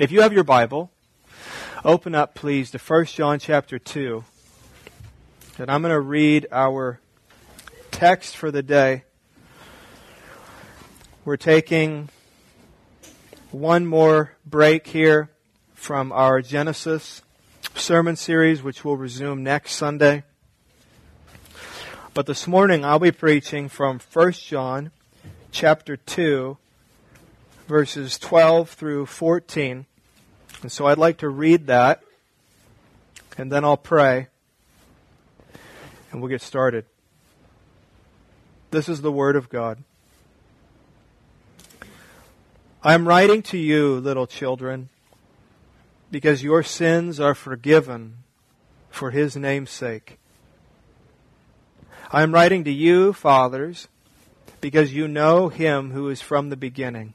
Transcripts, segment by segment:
If you have your Bible, open up please to 1 John chapter 2. And I'm going to read our text for the day. We're taking one more break here from our Genesis sermon series, which will resume next Sunday. But this morning I'll be preaching from 1 John chapter 2, verses 12 through 14. And so I'd like to read that, and then I'll pray, and we'll get started. This is the Word of God. I am writing to you, little children, because your sins are forgiven for His name's sake. I am writing to you, fathers, because you know Him who is from the beginning.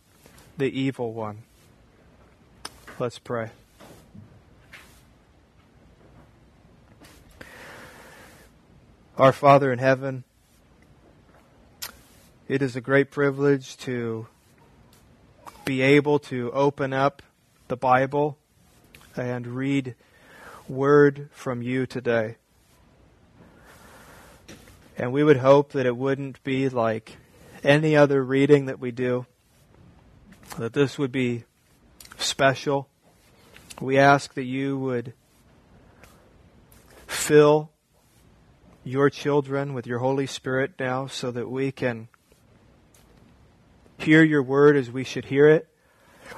the evil one. Let's pray. Our Father in heaven, it is a great privilege to be able to open up the Bible and read word from you today. And we would hope that it wouldn't be like any other reading that we do that this would be special. We ask that you would fill your children with your Holy Spirit now so that we can hear your word as we should hear it,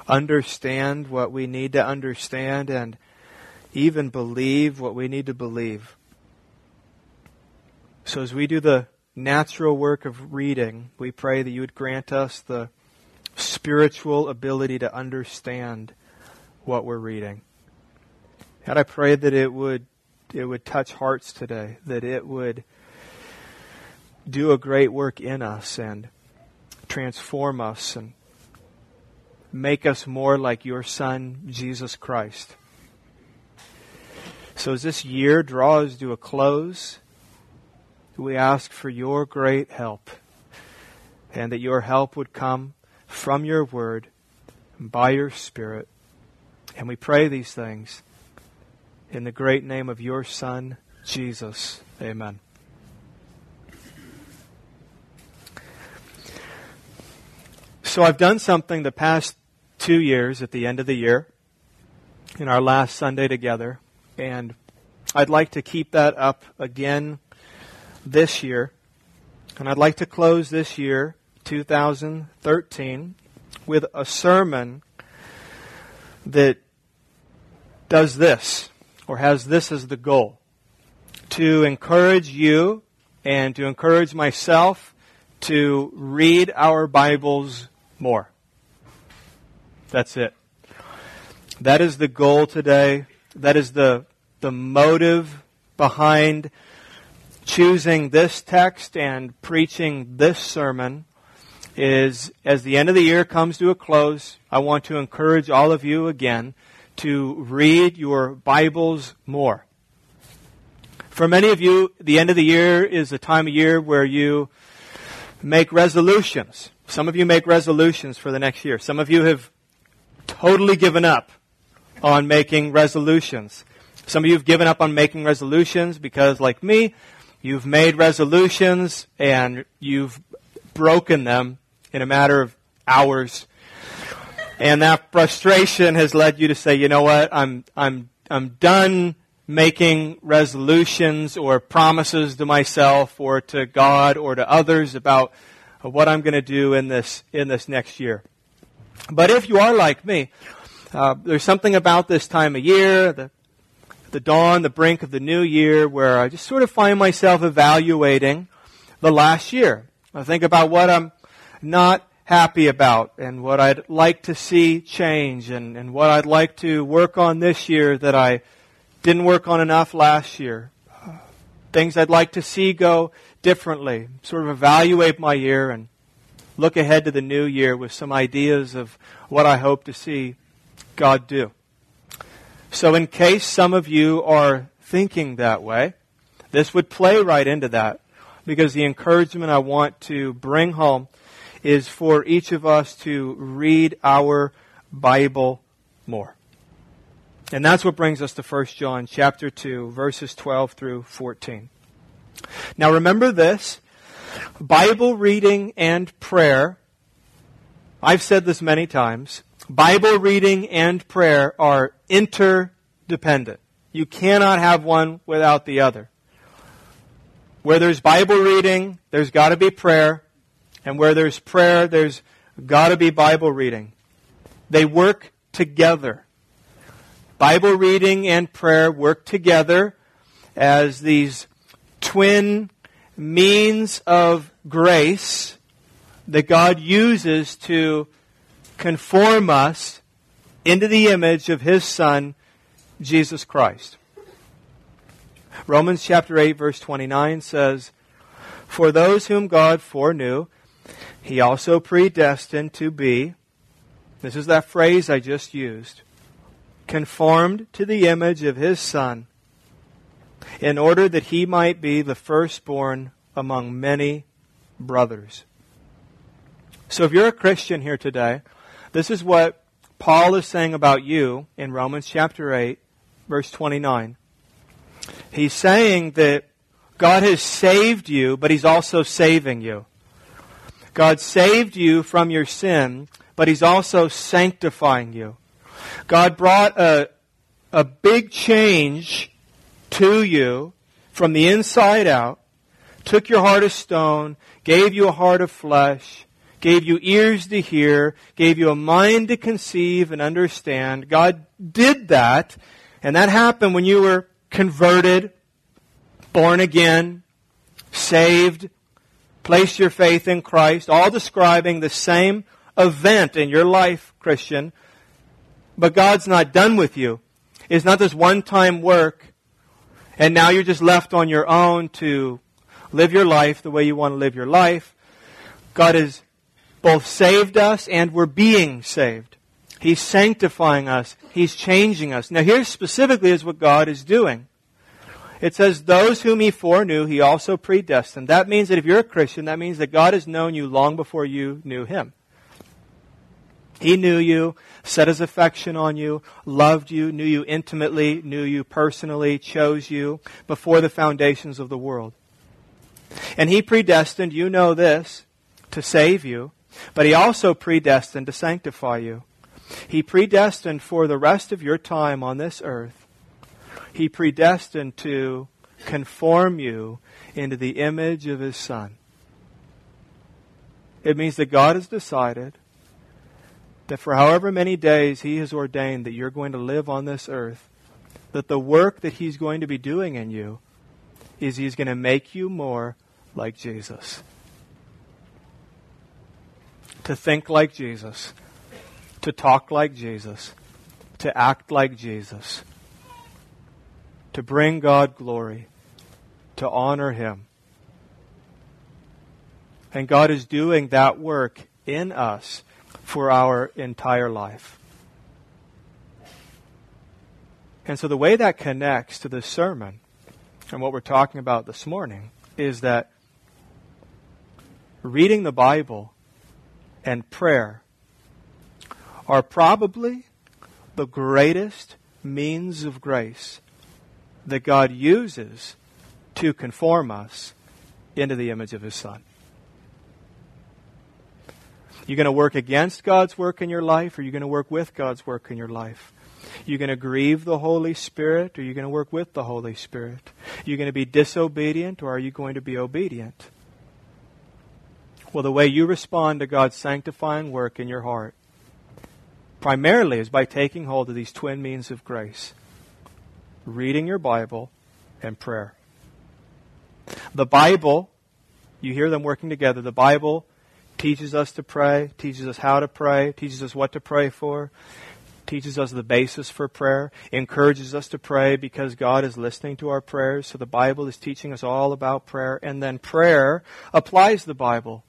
understand what we need to understand, and even believe what we need to believe. So as we do the natural work of reading, we pray that you would grant us the spiritual ability to understand what we're reading. And I pray that it would it would touch hearts today, that it would do a great work in us and transform us and make us more like your son Jesus Christ. So as this year draws to a close, we ask for your great help and that your help would come from your word by your spirit. And we pray these things in the great name of your son, Jesus. Amen. So I've done something the past two years at the end of the year in our last Sunday together, and I'd like to keep that up again this year. And I'd like to close this year 2013 with a sermon that does this, or has this as the goal to encourage you and to encourage myself to read our Bibles more. That's it. That is the goal today. That is the, the motive behind choosing this text and preaching this sermon is as the end of the year comes to a close, I want to encourage all of you again to read your Bibles more. For many of you, the end of the year is a time of year where you make resolutions. Some of you make resolutions for the next year. Some of you have totally given up on making resolutions. Some of you have given up on making resolutions because, like me, you've made resolutions and you've broken them in a matter of hours. And that frustration has led you to say, you know what, I'm, I'm, I'm done making resolutions or promises to myself or to God or to others about what I'm going to do in this, in this next year. But if you are like me, uh, there's something about this time of year, the, the dawn, the brink of the new year, where I just sort of find myself evaluating the last year. I think about what I'm not happy about and what I'd like to see change and, and what I'd like to work on this year that I didn't work on enough last year. Things I'd like to see go differently. Sort of evaluate my year and look ahead to the new year with some ideas of what I hope to see God do. So in case some of you are thinking that way, this would play right into that because the encouragement I want to bring home is for each of us to read our Bible more. And that's what brings us to 1 John chapter 2 verses 12 through 14. Now remember this, Bible reading and prayer, I've said this many times, Bible reading and prayer are interdependent. You cannot have one without the other. Where there's Bible reading, there's got to be prayer. And where there's prayer, there's got to be Bible reading. They work together. Bible reading and prayer work together as these twin means of grace that God uses to conform us into the image of His Son, Jesus Christ. Romans chapter 8 verse 29 says, For those whom God foreknew, He also predestined to be, this is that phrase I just used, conformed to the image of His Son, in order that He might be the firstborn among many brothers. So if you're a Christian here today, this is what Paul is saying about you in Romans chapter 8, verse 29. He's saying that God has saved you, but He's also saving you. God saved you from your sin, but He's also sanctifying you. God brought a, a big change to you from the inside out, took your heart of stone, gave you a heart of flesh, gave you ears to hear, gave you a mind to conceive and understand. God did that, and that happened when you were converted, born again, saved, placed your faith in Christ, all describing the same event in your life, Christian. But God's not done with you. It's not this one time work, and now you're just left on your own to live your life the way you want to live your life. God has both saved us and we're being saved. He's sanctifying us. He's changing us. Now here specifically is what God is doing. It says, those whom he foreknew, he also predestined. That means that if you're a Christian, that means that God has known you long before you knew him. He knew you, set his affection on you, loved you, knew you intimately, knew you personally, chose you before the foundations of the world. And he predestined, you know this, to save you, but he also predestined to sanctify you. He predestined for the rest of your time on this earth. He predestined to conform you into the image of His Son. It means that God has decided that for however many days He has ordained that you're going to live on this earth, that the work that He's going to be doing in you is He's going to make you more like Jesus. To think like Jesus to talk like Jesus, to act like Jesus, to bring God glory, to honor Him. And God is doing that work in us for our entire life. And so the way that connects to this sermon and what we're talking about this morning is that reading the Bible and prayer are probably the greatest means of grace that God uses to conform us into the image of His Son. You're going to work against God's work in your life, or you're going to work with God's work in your life? You're going to grieve the Holy Spirit, or you're going to work with the Holy Spirit? You're going to be disobedient, or are you going to be obedient? Well, the way you respond to God's sanctifying work in your heart primarily is by taking hold of these twin means of grace reading your Bible and prayer. The Bible, you hear them working together, the Bible teaches us to pray, teaches us how to pray, teaches us what to pray for, teaches us the basis for prayer, encourages us to pray because God is listening to our prayers. So the Bible is teaching us all about prayer. And then prayer applies the Bible.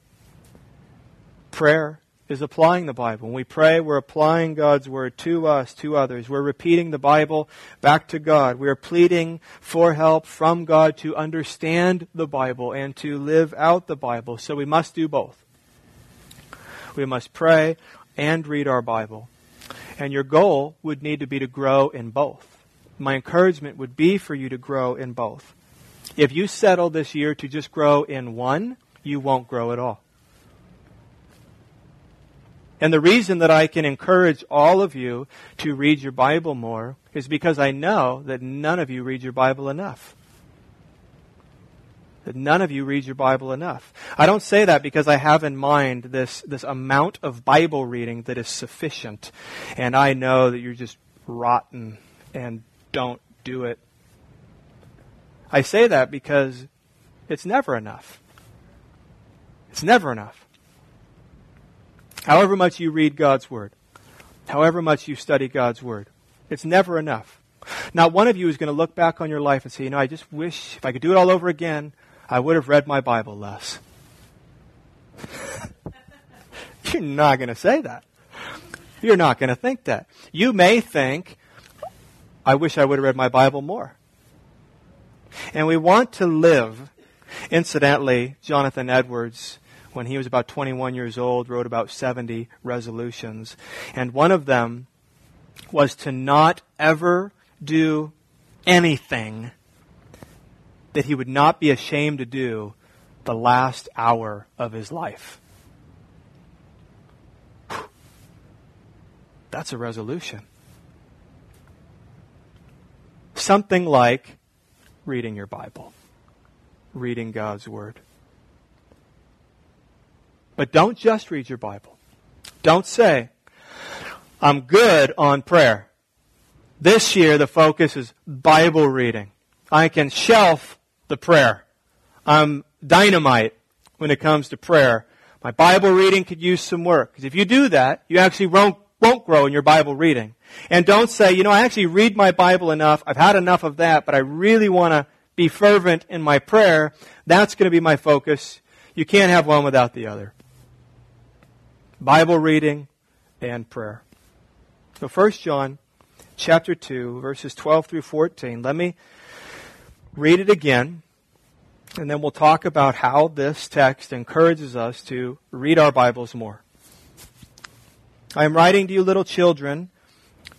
Prayer is applying the Bible. When we pray, we're applying God's Word to us, to others. We're repeating the Bible back to God. We are pleading for help from God to understand the Bible and to live out the Bible. So we must do both. We must pray and read our Bible. And your goal would need to be to grow in both. My encouragement would be for you to grow in both. If you settle this year to just grow in one, you won't grow at all. And the reason that I can encourage all of you to read your Bible more is because I know that none of you read your Bible enough. That none of you read your Bible enough. I don't say that because I have in mind this, this amount of Bible reading that is sufficient. And I know that you're just rotten and don't do it. I say that because it's never enough. It's never enough. However much you read God's Word, however much you study God's Word, it's never enough. Not one of you is going to look back on your life and say, you know, I just wish if I could do it all over again, I would have read my Bible less. You're not going to say that. You're not going to think that. You may think, I wish I would have read my Bible more. And we want to live. Incidentally, Jonathan Edwards when he was about 21 years old, wrote about 70 resolutions. And one of them was to not ever do anything that he would not be ashamed to do the last hour of his life. That's a resolution. Something like reading your Bible, reading God's Word. But don't just read your Bible. Don't say, I'm good on prayer. This year the focus is Bible reading. I can shelf the prayer. I'm dynamite when it comes to prayer. My Bible reading could use some work. Because if you do that, you actually won't, won't grow in your Bible reading. And don't say, you know, I actually read my Bible enough. I've had enough of that, but I really want to be fervent in my prayer. That's going to be my focus. You can't have one without the other. Bible reading, and prayer. So 1 John chapter 2, verses 12 through 14. Let me read it again, and then we'll talk about how this text encourages us to read our Bibles more. I am writing to you, little children,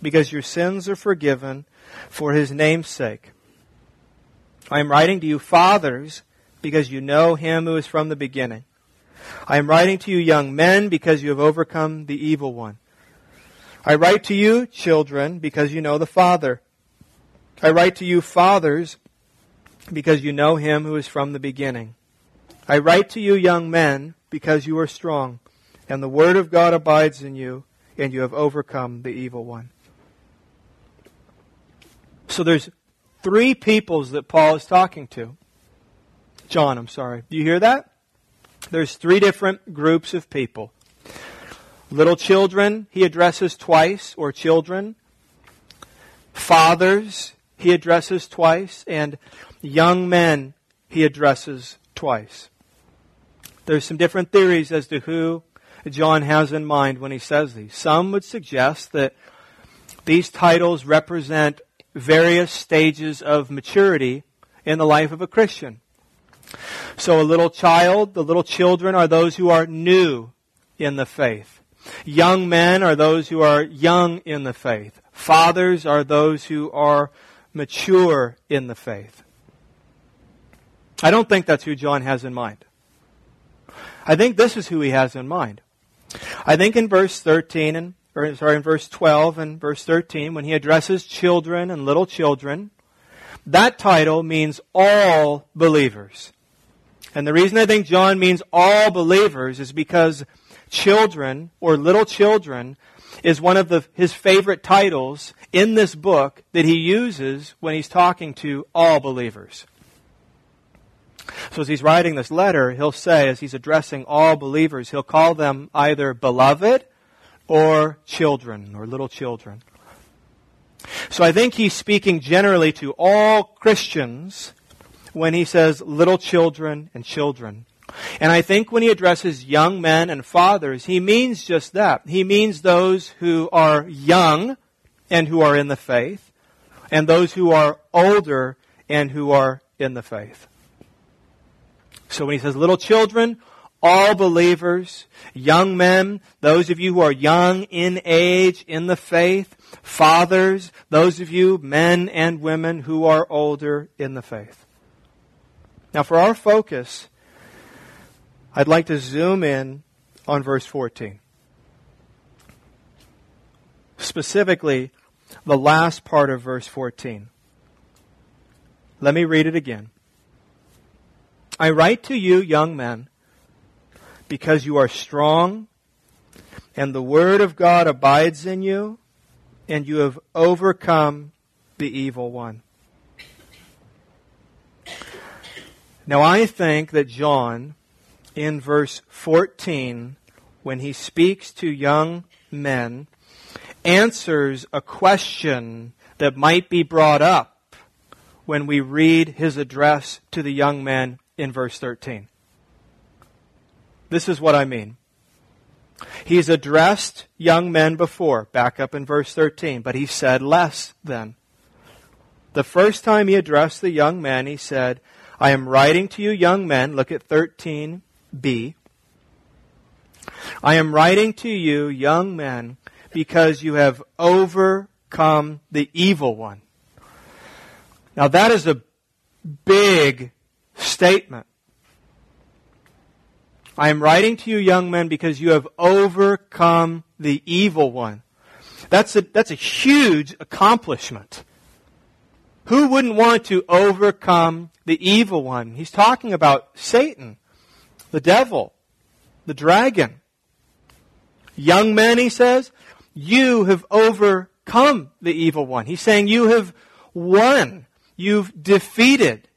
because your sins are forgiven for his name's sake. I am writing to you, fathers, because you know him who is from the beginning. I am writing to you, young men, because you have overcome the evil one. I write to you, children, because you know the Father. I write to you, fathers, because you know him who is from the beginning. I write to you, young men, because you are strong, and the word of God abides in you, and you have overcome the evil one. So there's three peoples that Paul is talking to. John, I'm sorry. Do you hear that? There's three different groups of people. Little children, he addresses twice, or children. Fathers, he addresses twice. And young men, he addresses twice. There's some different theories as to who John has in mind when he says these. Some would suggest that these titles represent various stages of maturity in the life of a Christian. So a little child, the little children are those who are new in the faith. Young men are those who are young in the faith. Fathers are those who are mature in the faith. I don't think that's who John has in mind. I think this is who he has in mind. I think in verse 13 and or sorry, in verse 12 and verse 13 when he addresses children and little children, that title means all believers. And the reason I think John means all believers is because children or little children is one of the, his favorite titles in this book that he uses when he's talking to all believers. So as he's writing this letter, he'll say, as he's addressing all believers, he'll call them either beloved or children or little children. So I think he's speaking generally to all Christians when he says little children and children. And I think when he addresses young men and fathers, he means just that. He means those who are young and who are in the faith, and those who are older and who are in the faith. So when he says little children, all believers, young men, those of you who are young in age in the faith, fathers, those of you, men and women who are older in the faith. Now for our focus, I'd like to zoom in on verse 14. Specifically, the last part of verse 14. Let me read it again. I write to you, young men, because you are strong, and the word of God abides in you, and you have overcome the evil one. Now I think that John, in verse 14, when he speaks to young men, answers a question that might be brought up when we read his address to the young men in verse 13. This is what I mean. He's addressed young men before, back up in verse 13, but he said less then. The first time he addressed the young men, he said, I am writing to you young men, look at 13b. I am writing to you young men because you have overcome the evil one. Now that is a big statement. I am writing to you, young men, because you have overcome the evil one. That's a, that's a huge accomplishment. Who wouldn't want to overcome the evil one? He's talking about Satan, the devil, the dragon. Young men, he says, you have overcome the evil one. He's saying you have won. You've defeated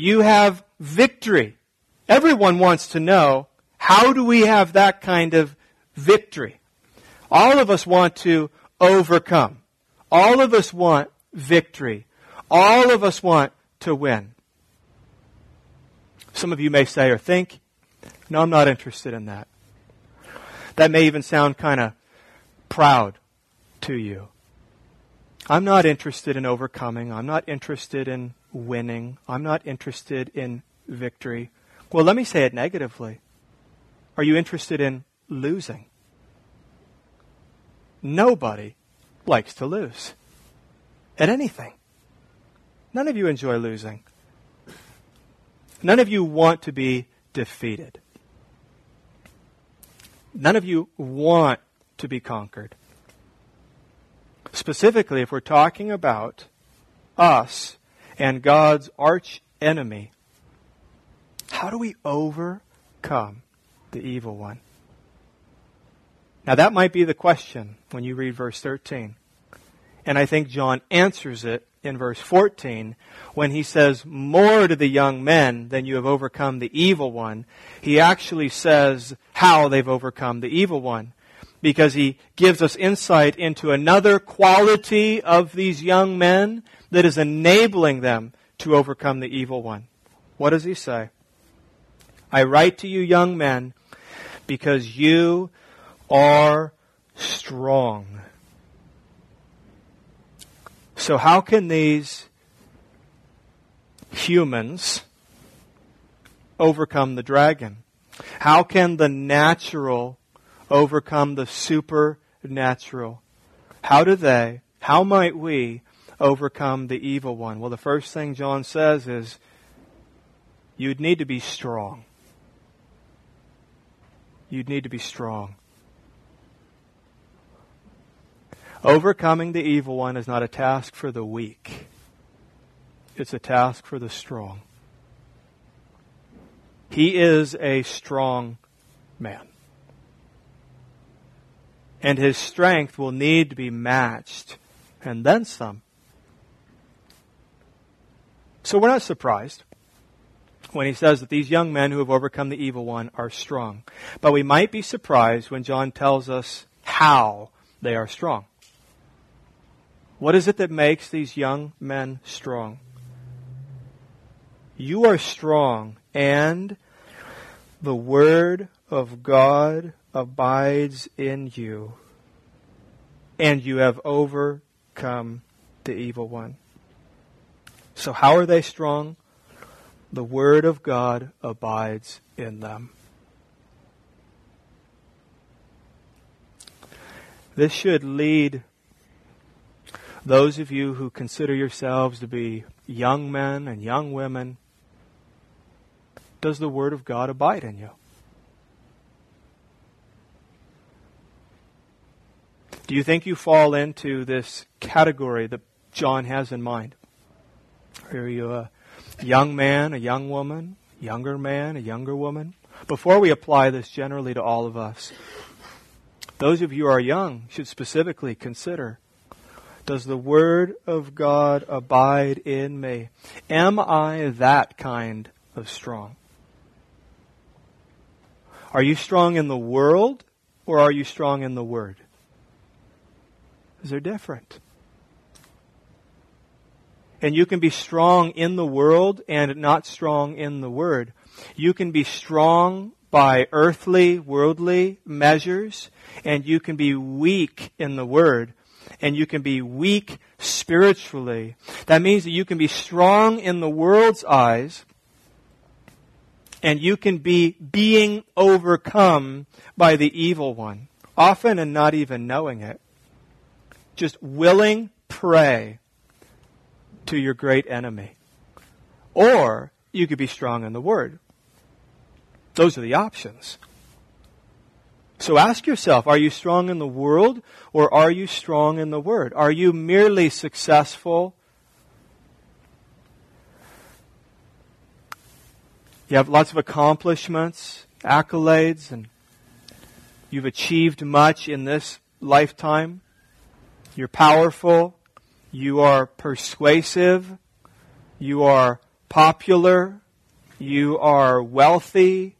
you have victory. Everyone wants to know how do we have that kind of victory? All of us want to overcome. All of us want victory. All of us want to win. Some of you may say or think, no, I'm not interested in that. That may even sound kind of proud to you. I'm not interested in overcoming. I'm not interested in winning. I'm not interested in victory. Well, let me say it negatively. Are you interested in losing? Nobody likes to lose at anything. None of you enjoy losing. None of you want to be defeated. None of you want to be conquered. Specifically, if we're talking about us and God's arch enemy, how do we overcome the evil one? Now that might be the question when you read verse 13. And I think John answers it in verse 14 when he says, more to the young men than you have overcome the evil one. He actually says how they've overcome the evil one because he gives us insight into another quality of these young men that is enabling them to overcome the evil one. What does he say? I write to you, young men, because you are strong. So, how can these humans overcome the dragon? How can the natural overcome the supernatural? How do they, how might we overcome the evil one? Well, the first thing John says is you'd need to be strong. You'd need to be strong. Overcoming the evil one is not a task for the weak. It's a task for the strong. He is a strong man. And his strength will need to be matched and then some so we're not surprised. when he says that these young men who have overcome the evil one are strong. But we might be surprised when John tells us how they are strong. What is it that makes these young men strong? You are strong, and the Word of God abides in you, and you have overcome the evil one. So, how are they strong? The Word of God abides in them. This should lead those of you who consider yourselves to be young men and young women. Does the Word of God abide in you? Do you think you fall into this category that John has in mind? Are you a young man, a young woman, younger man, a younger woman? Before we apply this generally to all of us, those of you who are young should specifically consider Does the Word of God abide in me? Am I that kind of strong? Are you strong in the world or are you strong in the Word? Because they're different. And you can be strong in the world and not strong in the Word. You can be strong by earthly, worldly measures, and you can be weak in the Word, and you can be weak spiritually. That means that you can be strong in the world's eyes, and you can be being overcome by the evil one, often and not even knowing it just willing prey to your great enemy. Or you could be strong in the Word. Those are the options. So ask yourself, are you strong in the world or are you strong in the Word? Are you merely successful? You have lots of accomplishments, accolades, and you've achieved much in this lifetime. You're powerful. You are persuasive. You are popular. You are wealthy.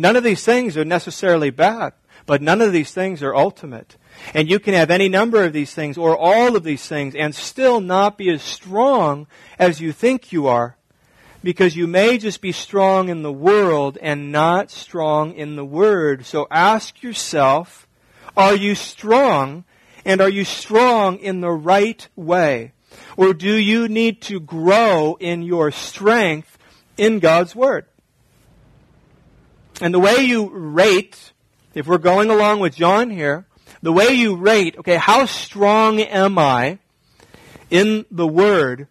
None of these things are necessarily bad, but none of these things are ultimate. And you can have any number of these things or all of these things and still not be as strong as you think you are because you may just be strong in the world and not strong in the Word. So ask yourself, are you strong? And are you strong in the right way? Or do you need to grow in your strength in God's Word? And the way you rate, if we're going along with John here, the way you rate, okay, how strong am I in the Word?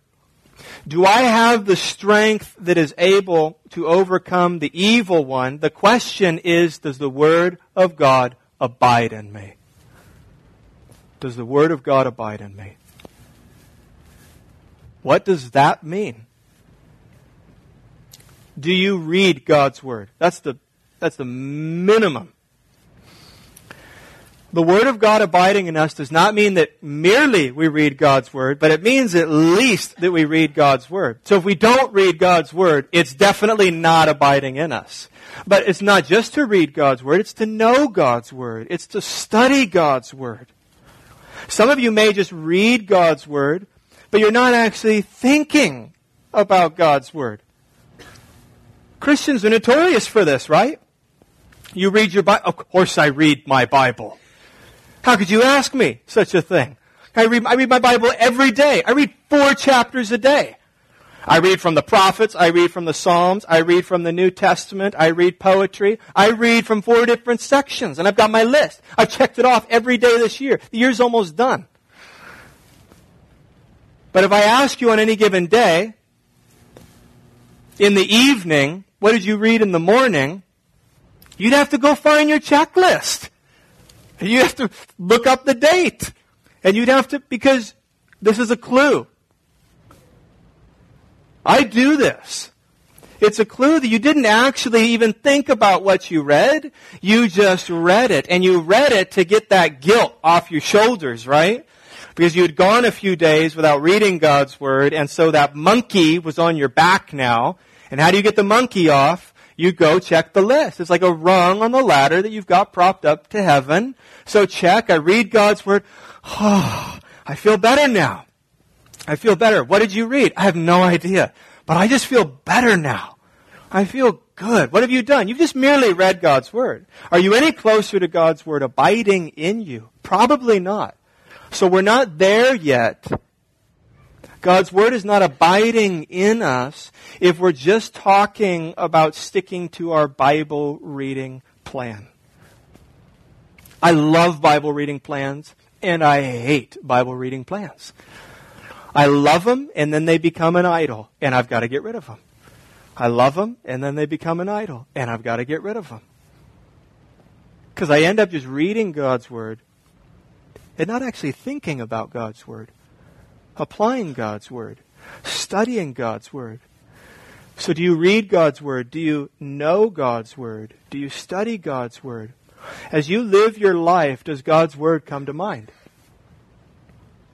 Do I have the strength that is able to overcome the evil one? The question is, does the Word of God abide in me? Does the Word of God abide in me? What does that mean? Do you read God's Word? That's the, that's the minimum. The Word of God abiding in us does not mean that merely we read God's Word, but it means at least that we read God's Word. So if we don't read God's Word, it's definitely not abiding in us. But it's not just to read God's Word, it's to know God's Word. It's to study God's Word. Some of you may just read God's Word, but you're not actually thinking about God's Word. Christians are notorious for this, right? You read your Bible. Of course I read my Bible. How could you ask me such a thing? I read, I read my Bible every day. I read four chapters a day. I read from the prophets, I read from the Psalms, I read from the New Testament, I read poetry, I read from four different sections, and I've got my list. I've checked it off every day this year. The year's almost done. But if I ask you on any given day, in the evening, what did you read in the morning? You'd have to go find your checklist. You have to look up the date. And you'd have to, because this is a clue. I do this. It's a clue that you didn't actually even think about what you read. You just read it. And you read it to get that guilt off your shoulders, right? because you had gone a few days without reading God's Word, and so that monkey was on your back now. And how do you get the monkey off? You go check the list. It's like a rung on the ladder that you've got propped up to heaven. So check, I read God's Word. Oh, I feel better now. I feel better. What did you read? I have no idea. But I just feel better now. I feel good. What have you done? You've just merely read God's Word. Are you any closer to God's Word abiding in you? Probably not. So we're not there yet. God's Word is not abiding in us if we're just talking about sticking to our Bible reading plan. I love Bible reading plans and I hate Bible reading plans. I love them and then they become an idol and I've got to get rid of them. I love them and then they become an idol and I've got to get rid of them. Because I end up just reading God's Word and not actually thinking about God's Word, applying God's Word, studying God's Word. So do you read God's Word? Do you know God's Word? Do you study God's Word? As you live your life, does God's Word come to mind?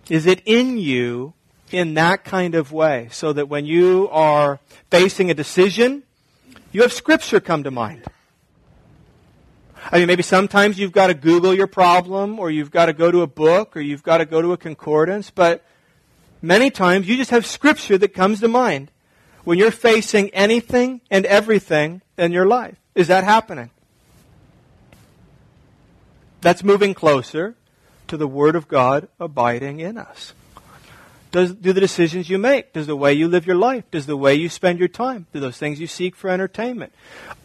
Is it in you in that kind of way so that when you are facing a decision, you have Scripture come to mind? I mean, maybe sometimes you've got to Google your problem or you've got to go to a book or you've got to go to a concordance, but many times you just have Scripture that comes to mind when you're facing anything and everything in your life. Is that happening? That's moving closer to the Word of God abiding in us. Does, do the decisions you make, does the way you live your life, does the way you spend your time, do those things you seek for entertainment,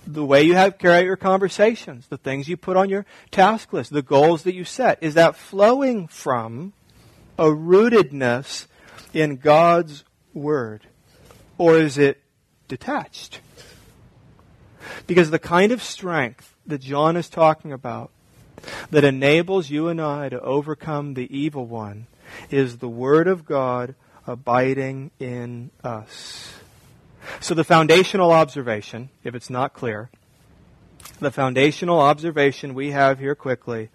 the way you have carry out your conversations, the things you put on your task list, the goals that you set, is that flowing from a rootedness in God's Word? Or is it detached? Because the kind of strength that John is talking about that enables you and I to overcome the evil one is the Word of God abiding in us. So the foundational observation, if it's not clear, the foundational observation we have here quickly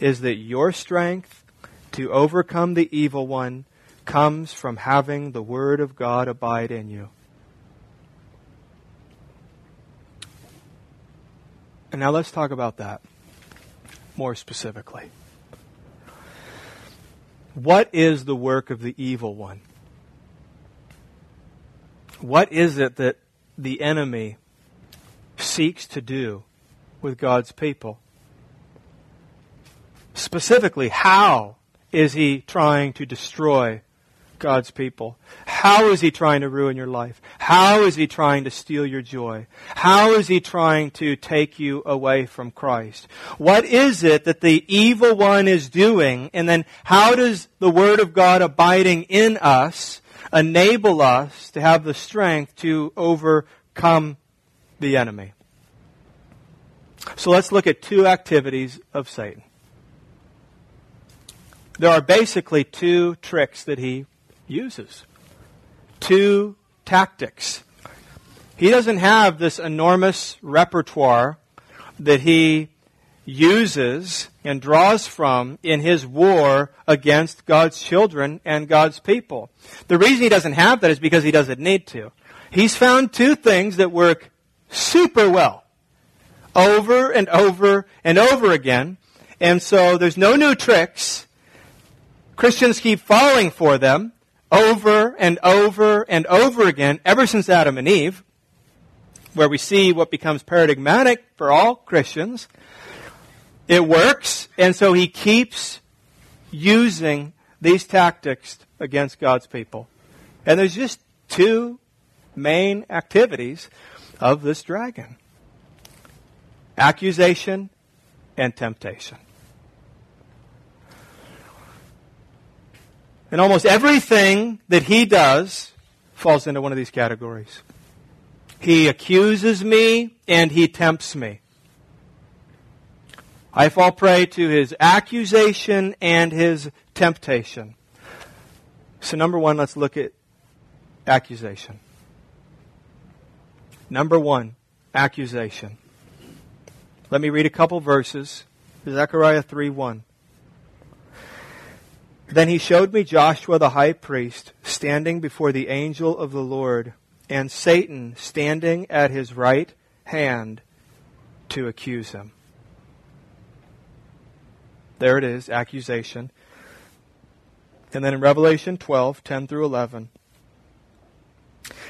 is that your strength to overcome the evil one comes from having the Word of God abide in you. And now let's talk about that more specifically. What is the work of the evil one? What is it that the enemy seeks to do with God's people? Specifically, how is he trying to destroy God's people? How is he trying to ruin your life? How is he trying to steal your joy? How is he trying to take you away from Christ? What is it that the evil one is doing? And then how does the Word of God abiding in us enable us to have the strength to overcome the enemy? So let's look at two activities of Satan. There are basically two tricks that he uses. Two tactics. He doesn't have this enormous repertoire that he uses and draws from in his war against God's children and God's people. The reason he doesn't have that is because he doesn't need to. He's found two things that work super well over and over and over again. And so there's no new tricks. Christians keep falling for them over and over and over again ever since Adam and Eve, where we see what becomes paradigmatic for all Christians. It works, and so he keeps using these tactics against God's people. And there's just two main activities of this dragon accusation and temptation. And almost everything that he does falls into one of these categories. He accuses me and he tempts me. I fall prey to his accusation and his temptation. So, number one, let's look at accusation. Number one, accusation. Let me read a couple verses. Zechariah 3 1. Then he showed me Joshua the high priest standing before the angel of the Lord, and Satan standing at his right hand to accuse him. There it is, accusation. And then in Revelation 12, 10 through 11.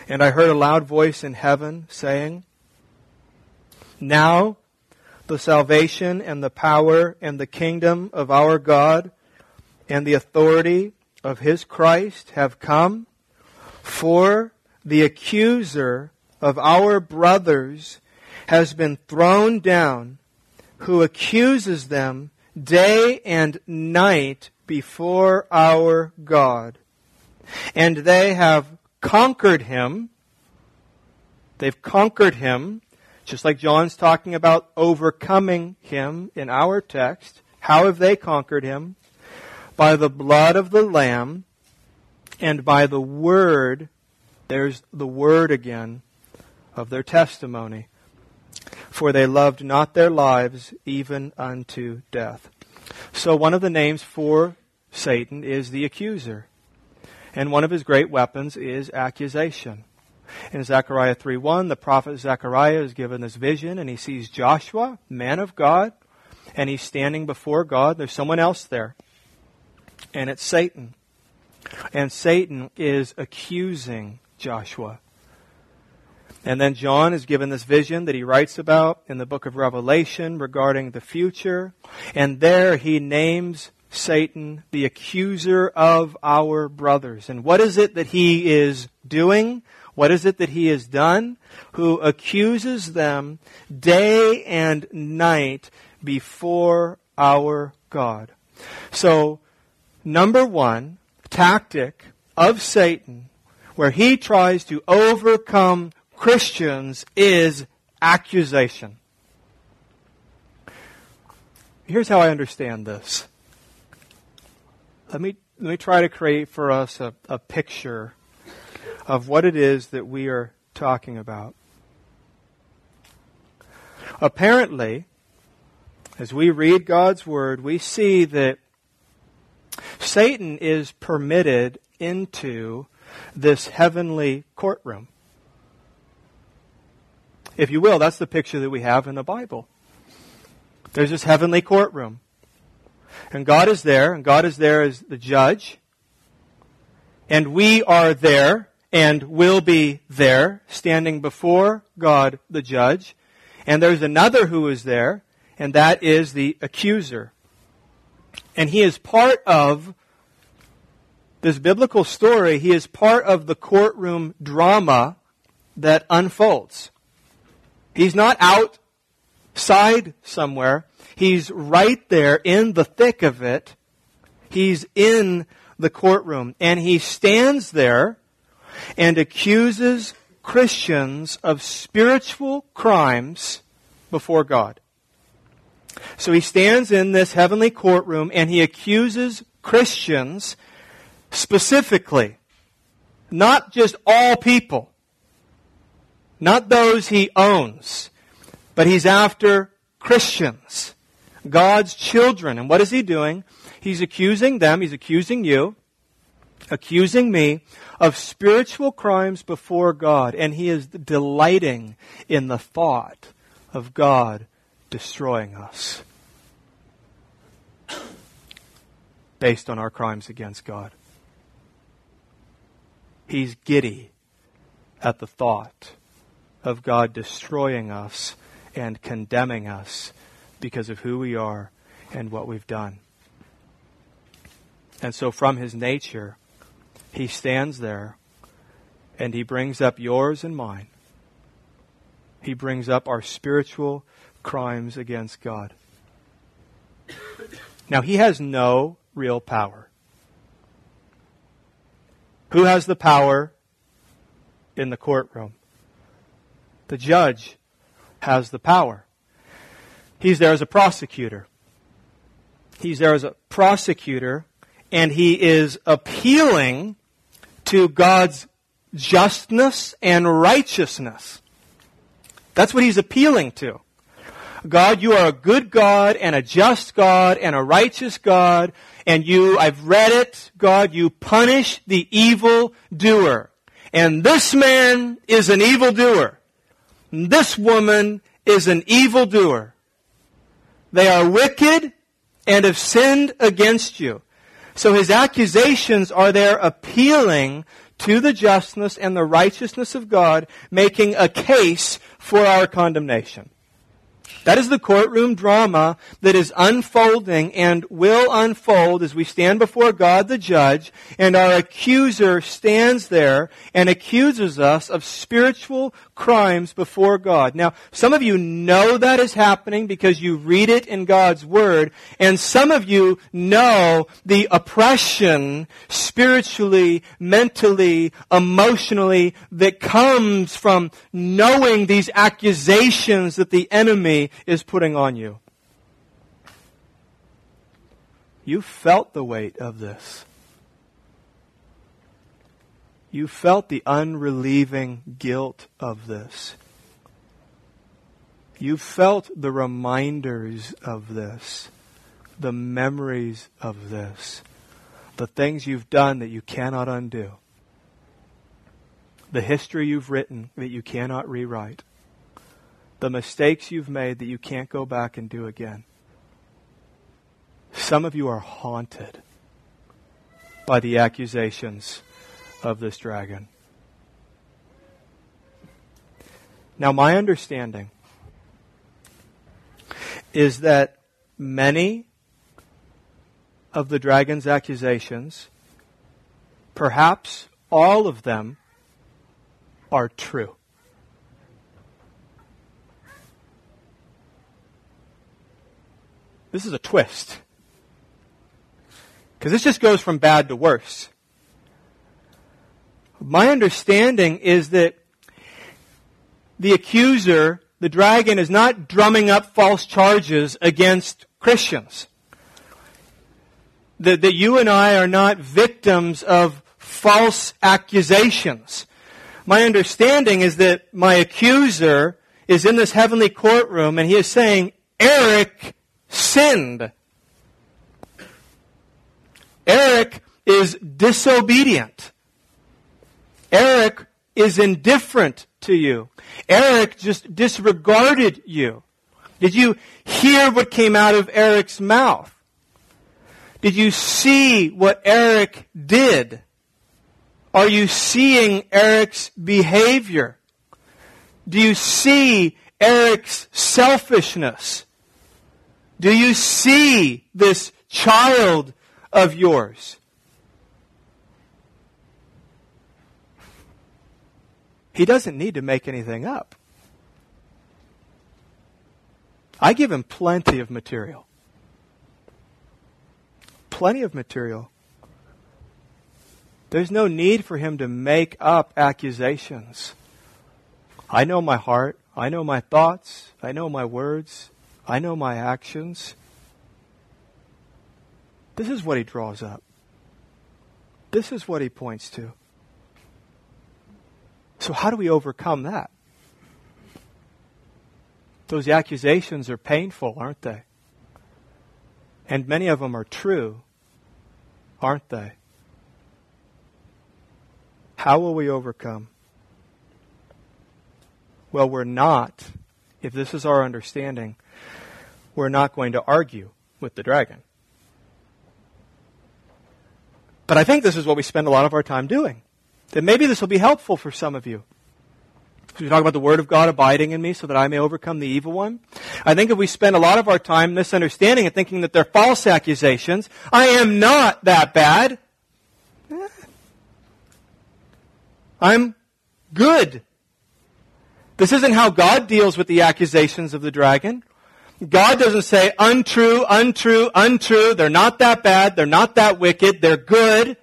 And I heard a loud voice in heaven saying, Now the salvation and the power and the kingdom of our God and the authority of his Christ have come, for the accuser of our brothers has been thrown down, who accuses them day and night before our God. And they have conquered him. They've conquered him, just like John's talking about overcoming him in our text. How have they conquered him? By the blood of the Lamb and by the word, there's the word again, of their testimony. For they loved not their lives even unto death. So one of the names for Satan is the accuser. And one of his great weapons is accusation. In Zechariah 3:1, the prophet Zechariah is given this vision and he sees Joshua, man of God, and he's standing before God. There's someone else there. And it's Satan. And Satan is accusing Joshua. And then John is given this vision that he writes about in the book of Revelation regarding the future. And there he names Satan the accuser of our brothers. And what is it that he is doing? What is it that he has done? Who accuses them day and night before our God. So, number one, tactic of Satan, where he tries to overcome Christians, is accusation. Here's how I understand this. Let me, let me try to create for us a, a picture of what it is that we are talking about. Apparently, as we read God's Word, we see that Satan is permitted into this heavenly courtroom. If you will, that's the picture that we have in the Bible. There's this heavenly courtroom. And God is there, and God is there as the judge. And we are there and will be there, standing before God the judge. And there's another who is there, and that is the accuser. And he is part of this biblical story. He is part of the courtroom drama that unfolds. He's not outside somewhere. He's right there in the thick of it. He's in the courtroom. And he stands there and accuses Christians of spiritual crimes before God. So he stands in this heavenly courtroom and he accuses Christians specifically. Not just all people. Not those he owns. But he's after Christians. God's children. And what is he doing? He's accusing them, he's accusing you, accusing me of spiritual crimes before God. And he is delighting in the thought of God destroying us based on our crimes against God. He's giddy at the thought of God destroying us and condemning us because of who we are and what we've done. And so, from his nature, he stands there and he brings up yours and mine. He brings up our spiritual crimes against God. Now, he has no real power. Who has the power in the courtroom? The judge has the power. He's there as a prosecutor. He's there as a prosecutor, and he is appealing to God's justness and righteousness. That's what he's appealing to. God, you are a good God and a just God and a righteous God. And you, I've read it, God, you punish the evil doer. And this man is an evil doer. This woman is an evil doer. They are wicked and have sinned against you. So his accusations are there appealing to the justness and the righteousness of God, making a case for our condemnation. That is the courtroom drama that is unfolding and will unfold as we stand before God the judge and our accuser stands there and accuses us of spiritual crimes before God. Now, some of you know that is happening because you read it in God's Word and some of you know the oppression spiritually, mentally, emotionally that comes from knowing these accusations that the enemy is putting on you. You felt the weight of this. You felt the unrelieving guilt of this. You felt the reminders of this, the memories of this, the things you've done that you cannot undo, the history you've written that you cannot rewrite the mistakes you've made that you can't go back and do again. Some of you are haunted by the accusations of this dragon. Now, my understanding is that many of the dragon's accusations, perhaps all of them, are true. This is a twist. Because this just goes from bad to worse. My understanding is that the accuser, the dragon, is not drumming up false charges against Christians. That, that you and I are not victims of false accusations. My understanding is that my accuser is in this heavenly courtroom and he is saying, Eric sinned. Eric is disobedient. Eric is indifferent to you. Eric just disregarded you. Did you hear what came out of Eric's mouth? Did you see what Eric did? Are you seeing Eric's behavior? Do you see Eric's selfishness? Do you see this child of yours? He doesn't need to make anything up. I give him plenty of material. Plenty of material. There's no need for him to make up accusations. I know my heart. I know my thoughts. I know my words. I know my actions. This is what he draws up. This is what he points to. So, how do we overcome that? Those accusations are painful, aren't they? And many of them are true, aren't they? How will we overcome? Well, we're not, if this is our understanding, we're not going to argue with the dragon. But I think this is what we spend a lot of our time doing. That maybe this will be helpful for some of you. So we talk about the Word of God abiding in me so that I may overcome the evil one. I think if we spend a lot of our time misunderstanding and thinking that they're false accusations, I am not that bad. Eh. I'm good. This isn't how God deals with the accusations of the dragon. God doesn't say untrue, untrue, untrue. They're not that bad. They're not that wicked. They're good.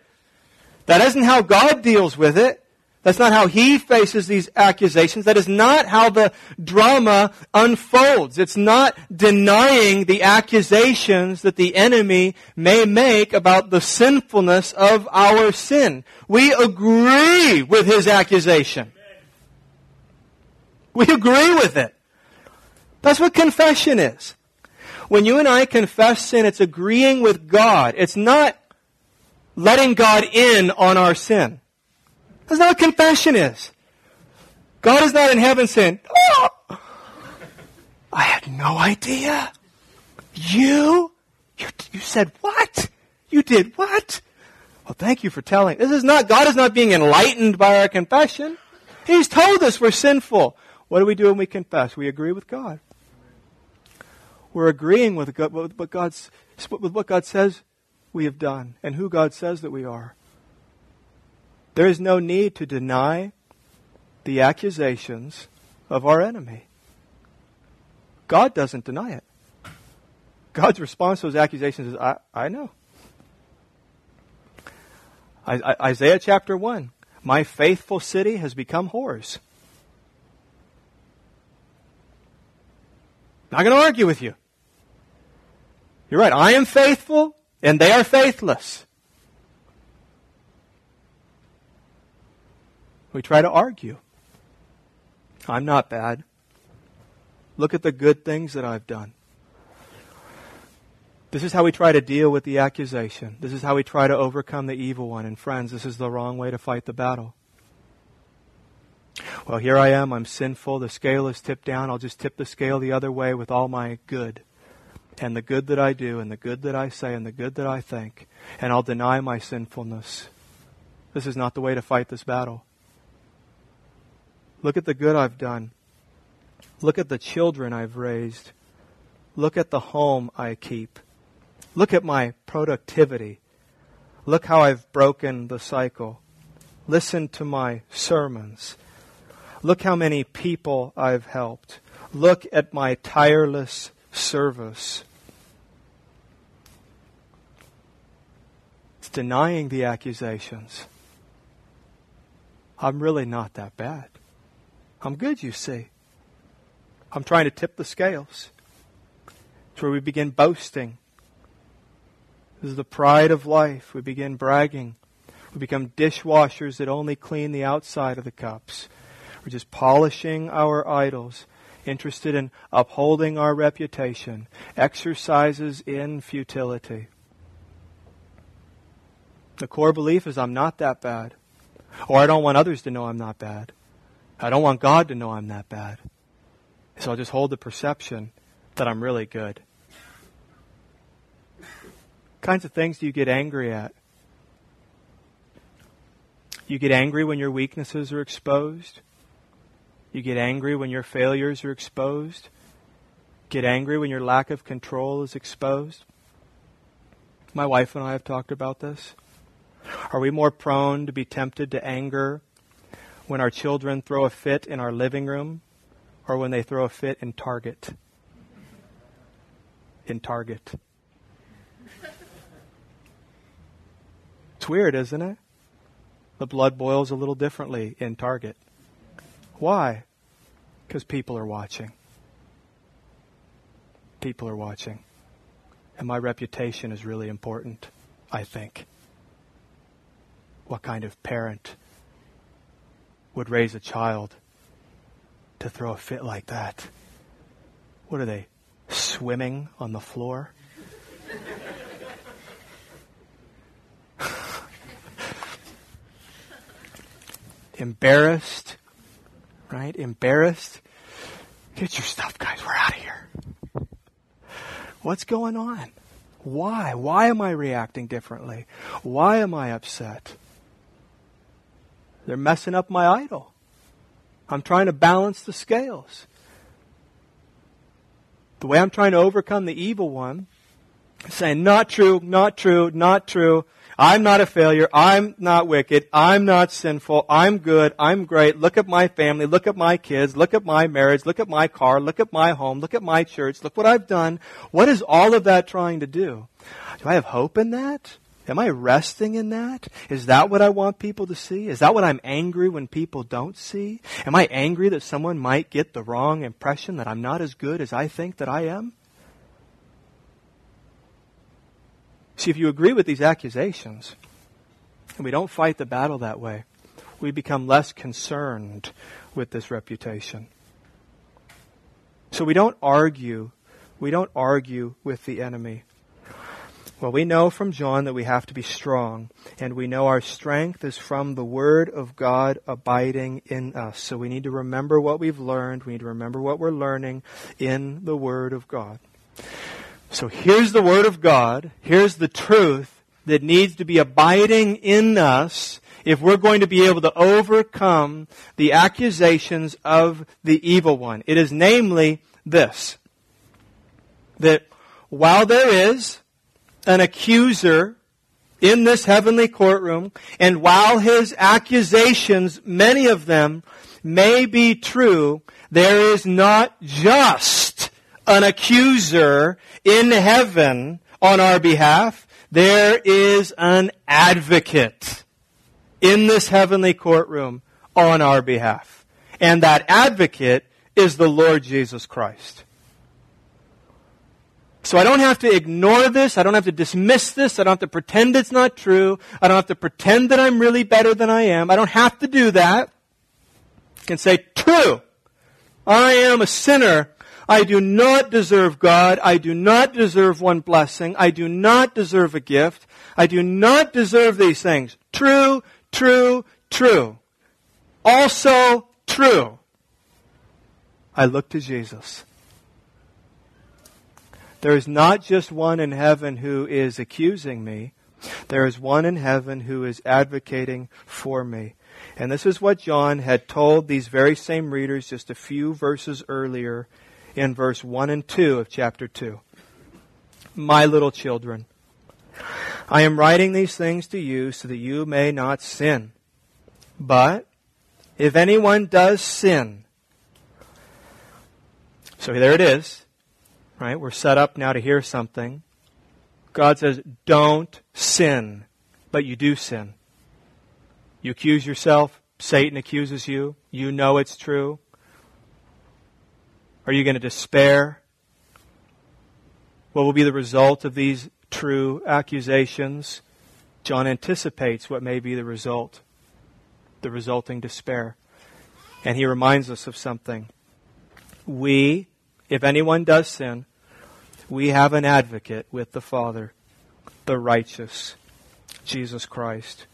That isn't how God deals with it. That's not how he faces these accusations. That is not how the drama unfolds. It's not denying the accusations that the enemy may make about the sinfulness of our sin. We agree with his accusation. We agree with it. That's what confession is. When you and I confess sin, it's agreeing with God. It's not letting God in on our sin. That's not what confession is. God is not in heaven saying, oh, I had no idea. You? You, you said what? You did what? Well, thank you for telling. This is not, God is not being enlightened by our confession. He's told us we're sinful. What do we do when we confess? We agree with God. We're agreeing with, God, with, what God's, with what God says we have done and who God says that we are. There is no need to deny the accusations of our enemy. God doesn't deny it. God's response to those accusations is, I, I know. I, I, Isaiah chapter 1 My faithful city has become whores. Not going to argue with you. You're right. I am faithful, and they are faithless. We try to argue. I'm not bad. Look at the good things that I've done. This is how we try to deal with the accusation. This is how we try to overcome the evil one. And friends, this is the wrong way to fight the battle. Well, here I am. I'm sinful. The scale is tipped down. I'll just tip the scale the other way with all my good. And the good that I do, and the good that I say, and the good that I think. And I'll deny my sinfulness. This is not the way to fight this battle. Look at the good I've done. Look at the children I've raised. Look at the home I keep. Look at my productivity. Look how I've broken the cycle. Listen to my sermons. Look how many people I've helped. Look at my tireless service. It's denying the accusations. I'm really not that bad. I'm good, you see. I'm trying to tip the scales. It's where we begin boasting. This is the pride of life. We begin bragging. We become dishwashers that only clean the outside of the cups. We're just polishing our idols, interested in upholding our reputation, exercises in futility. The core belief is I'm not that bad. Or I don't want others to know I'm not bad. I don't want God to know I'm that bad. So I'll just hold the perception that I'm really good. What kinds of things do you get angry at? You get angry when your weaknesses are exposed. You get angry when your failures are exposed. Get angry when your lack of control is exposed. My wife and I have talked about this. Are we more prone to be tempted to anger when our children throw a fit in our living room or when they throw a fit in Target. In Target. It's weird, isn't it? The blood boils a little differently in Target. Why? Because people are watching. People are watching. And my reputation is really important, I think. What kind of parent would raise a child to throw a fit like that? What are they, swimming on the floor? Embarrassed, right? Embarrassed. Get your stuff, guys. We're out of here. What's going on? Why? Why am I reacting differently? Why am I upset? They're messing up my idol. I'm trying to balance the scales. The way I'm trying to overcome the evil one saying, not true, not true, not true. I'm not a failure. I'm not wicked. I'm not sinful. I'm good. I'm great. Look at my family. Look at my kids. Look at my marriage. Look at my car. Look at my home. Look at my church. Look what I've done. What is all of that trying to do? Do I have hope in that? Am I resting in that? Is that what I want people to see? Is that what I'm angry when people don't see? Am I angry that someone might get the wrong impression that I'm not as good as I think that I am? See, if you agree with these accusations, and we don't fight the battle that way, we become less concerned with this reputation. So we don't argue. We don't argue with the enemy. Well, we know from John that we have to be strong, and we know our strength is from the Word of God abiding in us. So we need to remember what we've learned. We need to remember what we're learning in the Word of God. So here's the Word of God. Here's the truth that needs to be abiding in us if we're going to be able to overcome the accusations of the evil one. It is namely this that while there is an accuser in this heavenly courtroom, and while his accusations, many of them, may be true, there is not just an accuser in heaven on our behalf. There is an advocate in this heavenly courtroom on our behalf. And that advocate is the Lord Jesus Christ. So I don't have to ignore this. I don't have to dismiss this. I don't have to pretend it's not true. I don't have to pretend that I'm really better than I am. I don't have to do that. I can say, true. I am a sinner. I do not deserve God. I do not deserve one blessing. I do not deserve a gift. I do not deserve these things. True, true, true. Also true. I look to Jesus. There is not just one in heaven who is accusing me. There is one in heaven who is advocating for me. And this is what John had told these very same readers just a few verses earlier in verse 1 and 2 of chapter 2. My little children, I am writing these things to you so that you may not sin. But if anyone does sin, so there it is right? We're set up now to hear something. God says, don't sin, but you do sin. You accuse yourself. Satan accuses you. You know it's true. Are you going to despair? What will be the result of these true accusations? John anticipates what may be the result, the resulting despair. And he reminds us of something. We, if anyone does sin, we have an advocate with the Father, the righteous, Jesus Christ.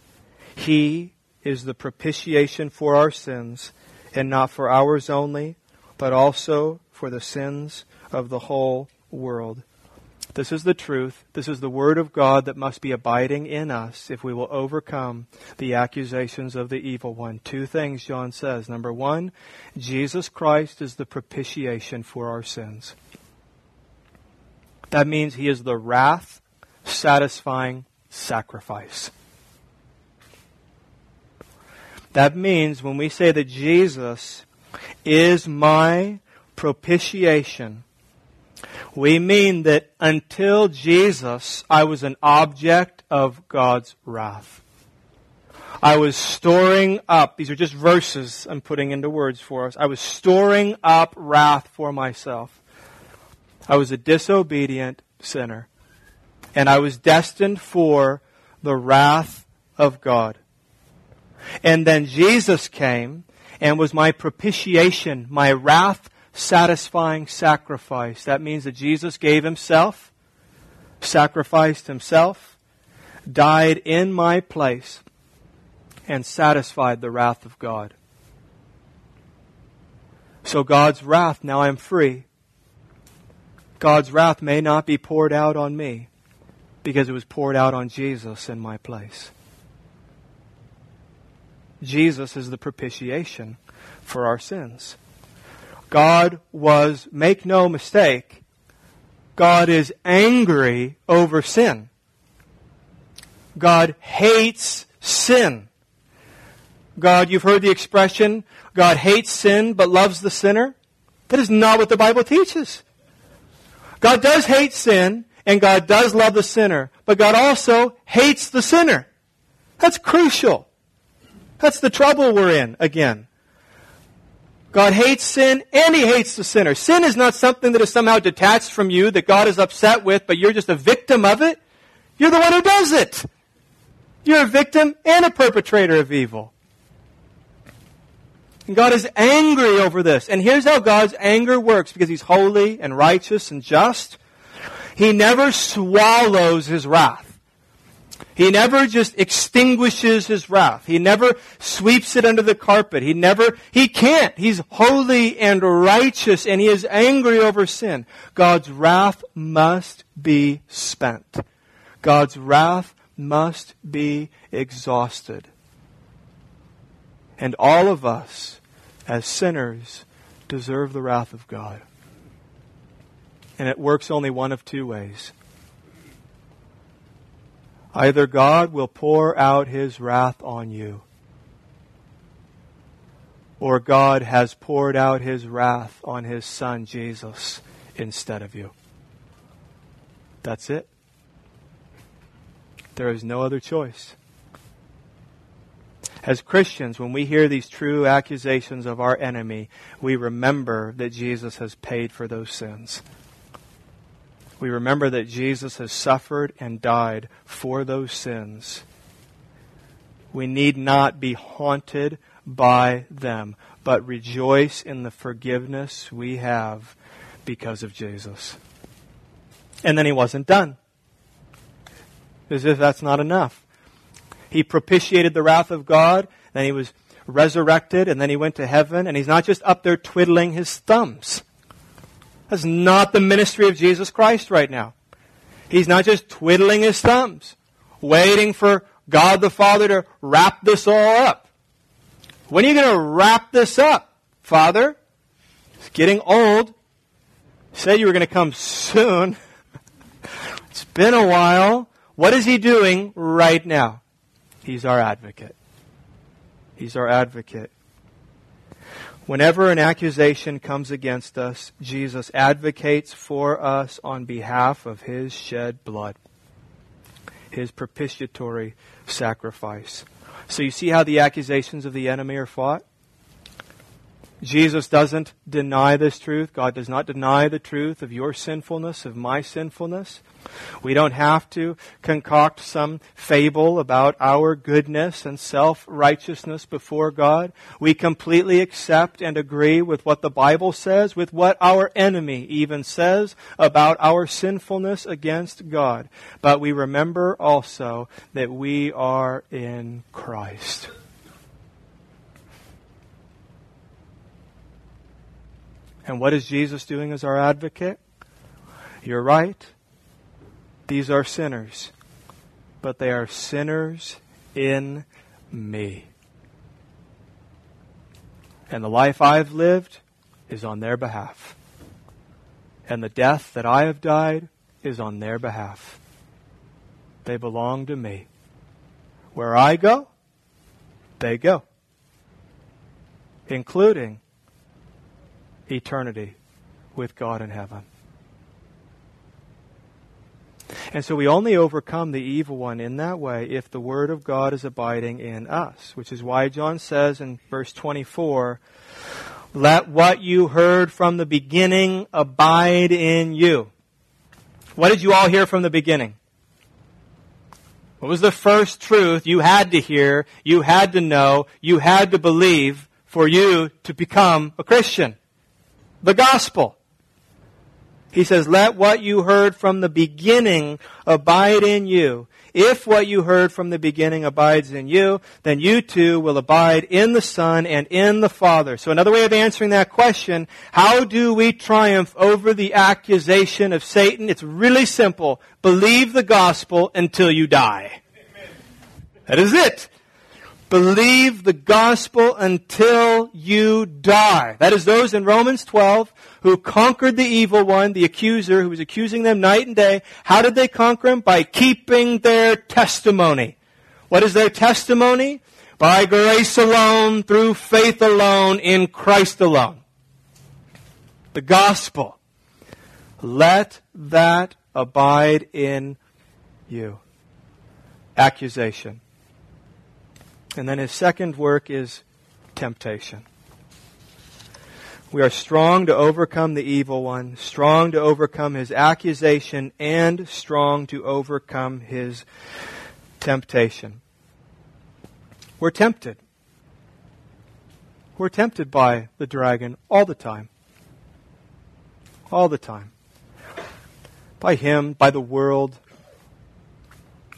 He is the propitiation for our sins, and not for ours only, but also for the sins of the whole world. This is the truth. This is the Word of God that must be abiding in us if we will overcome the accusations of the evil one. Two things John says. Number one, Jesus Christ is the propitiation for our sins. That means he is the wrath satisfying sacrifice. That means when we say that Jesus is my propitiation, we mean that until Jesus, I was an object of God's wrath. I was storing up, these are just verses I'm putting into words for us. I was storing up wrath for myself. I was a disobedient sinner. And I was destined for the wrath of God. And then Jesus came and was my propitiation, my wrath satisfying sacrifice. That means that Jesus gave himself, sacrificed himself, died in my place, and satisfied the wrath of God. So God's wrath, now I'm free. God's wrath may not be poured out on me because it was poured out on Jesus in my place. Jesus is the propitiation for our sins. God was, make no mistake, God is angry over sin. God hates sin. God, you've heard the expression, God hates sin but loves the sinner. That is not what the Bible teaches. God does hate sin, and God does love the sinner, but God also hates the sinner. That's crucial. That's the trouble we're in again. God hates sin and he hates the sinner. Sin is not something that is somehow detached from you that God is upset with, but you're just a victim of it. You're the one who does it. You're a victim and a perpetrator of evil. And God is angry over this. And here's how God's anger works because He's holy and righteous and just. He never swallows His wrath. He never just extinguishes his wrath. He never sweeps it under the carpet. He never, he can't. He's holy and righteous and he is angry over sin. God's wrath must be spent. God's wrath must be exhausted. And all of us, as sinners, deserve the wrath of God. And it works only one of two ways. Either God will pour out his wrath on you, or God has poured out his wrath on his son Jesus instead of you. That's it. There is no other choice. As Christians, when we hear these true accusations of our enemy, we remember that Jesus has paid for those sins we remember that Jesus has suffered and died for those sins. We need not be haunted by them, but rejoice in the forgiveness we have because of Jesus. And then he wasn't done. As if that's not enough. He propitiated the wrath of God, then he was resurrected, and then he went to heaven, and he's not just up there twiddling his thumbs. That's not the ministry of Jesus Christ right now. He's not just twiddling his thumbs, waiting for God the Father to wrap this all up. When are you going to wrap this up, Father? It's getting old. Said you were going to come soon. it's been a while. What is he doing right now? He's our advocate. He's our advocate. Whenever an accusation comes against us, Jesus advocates for us on behalf of his shed blood, his propitiatory sacrifice. So you see how the accusations of the enemy are fought? Jesus doesn't deny this truth. God does not deny the truth of your sinfulness, of my sinfulness. We don't have to concoct some fable about our goodness and self-righteousness before God. We completely accept and agree with what the Bible says, with what our enemy even says about our sinfulness against God. But we remember also that we are in Christ. And what is Jesus doing as our advocate? You're right. These are sinners, but they are sinners in me. And the life I've lived is on their behalf. And the death that I have died is on their behalf. They belong to me. Where I go, they go, including eternity with God in heaven. And so we only overcome the evil one in that way if the Word of God is abiding in us, which is why John says in verse 24, let what you heard from the beginning abide in you. What did you all hear from the beginning? What was the first truth you had to hear, you had to know, you had to believe for you to become a Christian? The gospel. He says, let what you heard from the beginning abide in you. If what you heard from the beginning abides in you, then you too will abide in the Son and in the Father. So another way of answering that question, how do we triumph over the accusation of Satan? It's really simple. Believe the gospel until you die. That is it. Believe the gospel until you die. That is those in Romans 12 who conquered the evil one, the accuser who was accusing them night and day. How did they conquer him? By keeping their testimony. What is their testimony? By grace alone, through faith alone, in Christ alone. The gospel. Let that abide in you. Accusation. And then his second work is temptation. We are strong to overcome the evil one, strong to overcome his accusation, and strong to overcome his temptation. We're tempted. We're tempted by the dragon all the time. All the time. By him, by the world,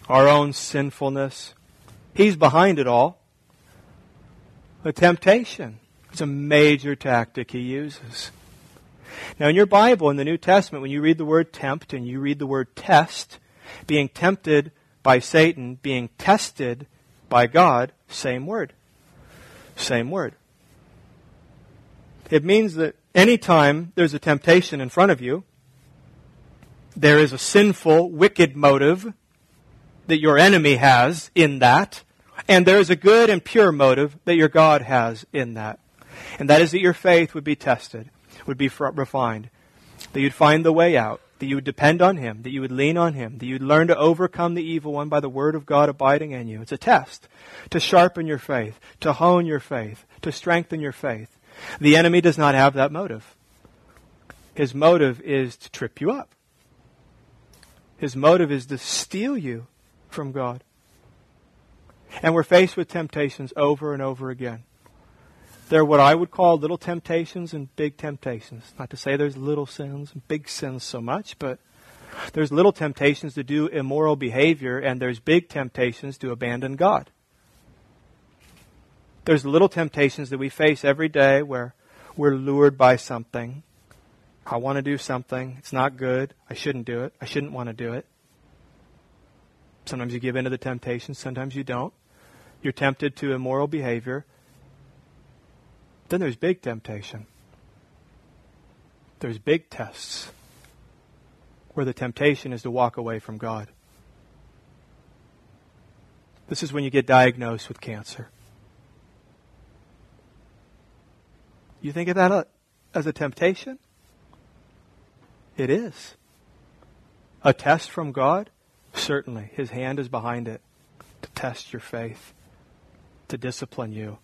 our own sinfulness. He's behind it all. The temptation. It's a major tactic he uses. Now, in your Bible, in the New Testament, when you read the word tempt and you read the word test, being tempted by Satan, being tested by God, same word. Same word. It means that anytime there's a temptation in front of you, there is a sinful, wicked motive that your enemy has in that, and there is a good and pure motive that your God has in that. And that is that your faith would be tested, would be refined, that you'd find the way out, that you would depend on Him, that you would lean on Him, that you'd learn to overcome the evil one by the Word of God abiding in you. It's a test to sharpen your faith, to hone your faith, to strengthen your faith. The enemy does not have that motive. His motive is to trip you up. His motive is to steal you from God. And we're faced with temptations over and over again. There are what I would call little temptations and big temptations. Not to say there's little sins and big sins so much, but there's little temptations to do immoral behavior and there's big temptations to abandon God. There's little temptations that we face every day where we're lured by something. I want to do something. It's not good. I shouldn't do it. I shouldn't want to do it. Sometimes you give in to the temptation, sometimes you don't. You're tempted to immoral behavior. Then there's big temptation. There's big tests where the temptation is to walk away from God. This is when you get diagnosed with cancer. You think of that as a temptation? It is. A test from God? Certainly. His hand is behind it to test your faith, to discipline you,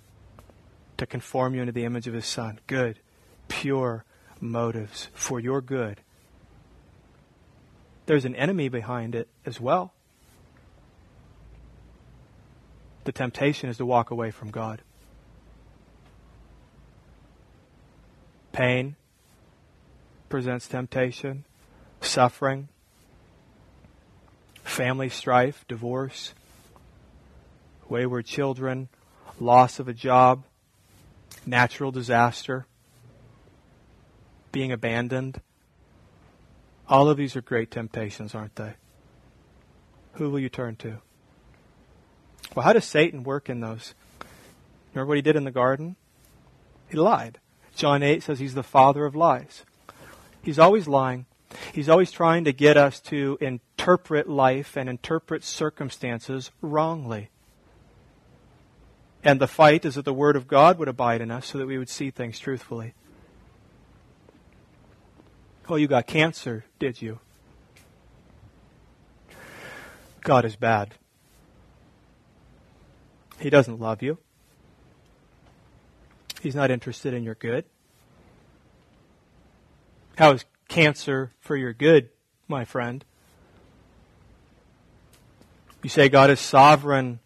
to conform you into the image of His Son. Good, pure motives for your good. There's an enemy behind it as well. The temptation is to walk away from God. Pain presents temptation, suffering, family strife, divorce, wayward children, loss of a job, natural disaster, being abandoned. All of these are great temptations, aren't they? Who will you turn to? Well, how does Satan work in those? Remember what he did in the garden? He lied. John 8 says he's the father of lies. He's always lying. He's always trying to get us to interpret life and interpret circumstances wrongly. And the fight is that the Word of God would abide in us so that we would see things truthfully. Oh, you got cancer, did you? God is bad. He doesn't love you. He's not interested in your good. How is cancer for your good, my friend? You say God is sovereign.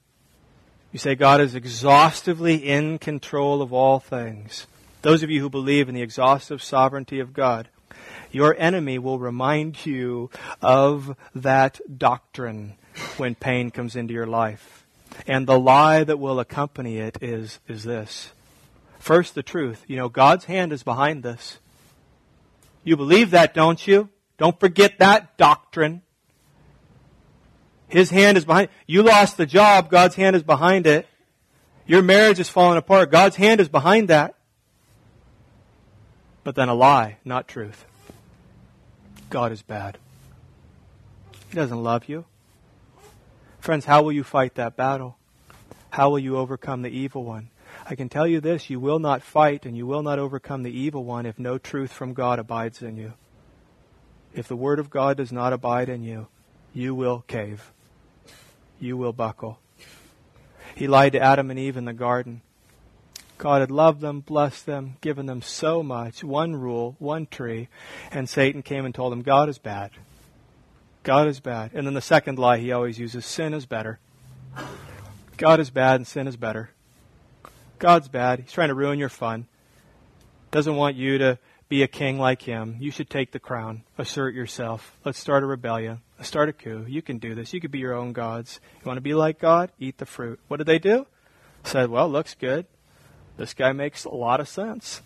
You say God is exhaustively in control of all things. Those of you who believe in the exhaustive sovereignty of God, your enemy will remind you of that doctrine when pain comes into your life. And the lie that will accompany it is, is this First, the truth. You know, God's hand is behind this. You believe that, don't you? Don't forget that doctrine. His hand is behind. You lost the job. God's hand is behind it. Your marriage is falling apart. God's hand is behind that. But then a lie, not truth. God is bad. He doesn't love you. Friends, how will you fight that battle? How will you overcome the evil one? I can tell you this you will not fight and you will not overcome the evil one if no truth from God abides in you. If the Word of God does not abide in you, you will cave. You will buckle. He lied to Adam and Eve in the garden. God had loved them, blessed them, given them so much, one rule, one tree, and Satan came and told them, God is bad. God is bad. And then the second lie he always uses, sin is better. God is bad and sin is better. God's bad. He's trying to ruin your fun. Doesn't want you to be a king like him. You should take the crown. Assert yourself. Let's start a rebellion. Let's start a coup. You can do this. You could be your own gods. You want to be like God? Eat the fruit. What did they do? Said, well, looks good. This guy makes a lot of sense.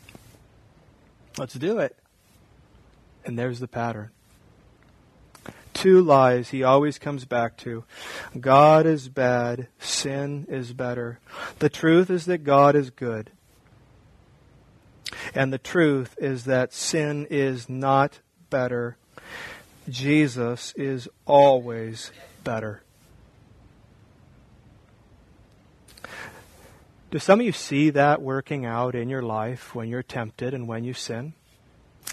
Let's do it. And there's the pattern. Two lies he always comes back to. God is bad. Sin is better. The truth is that God is good. And the truth is that sin is not better. Jesus is always better. Do some of you see that working out in your life when you're tempted and when you sin?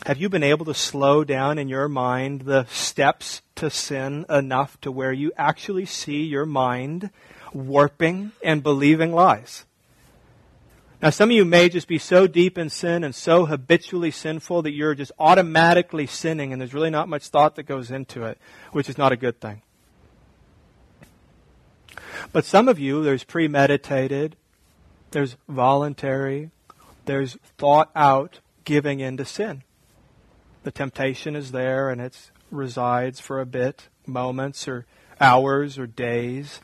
Have you been able to slow down in your mind the steps to sin enough to where you actually see your mind warping and believing lies? Now, some of you may just be so deep in sin and so habitually sinful that you're just automatically sinning and there's really not much thought that goes into it, which is not a good thing. But some of you, there's premeditated, there's voluntary, there's thought out giving into sin. The temptation is there and it resides for a bit, moments or hours or days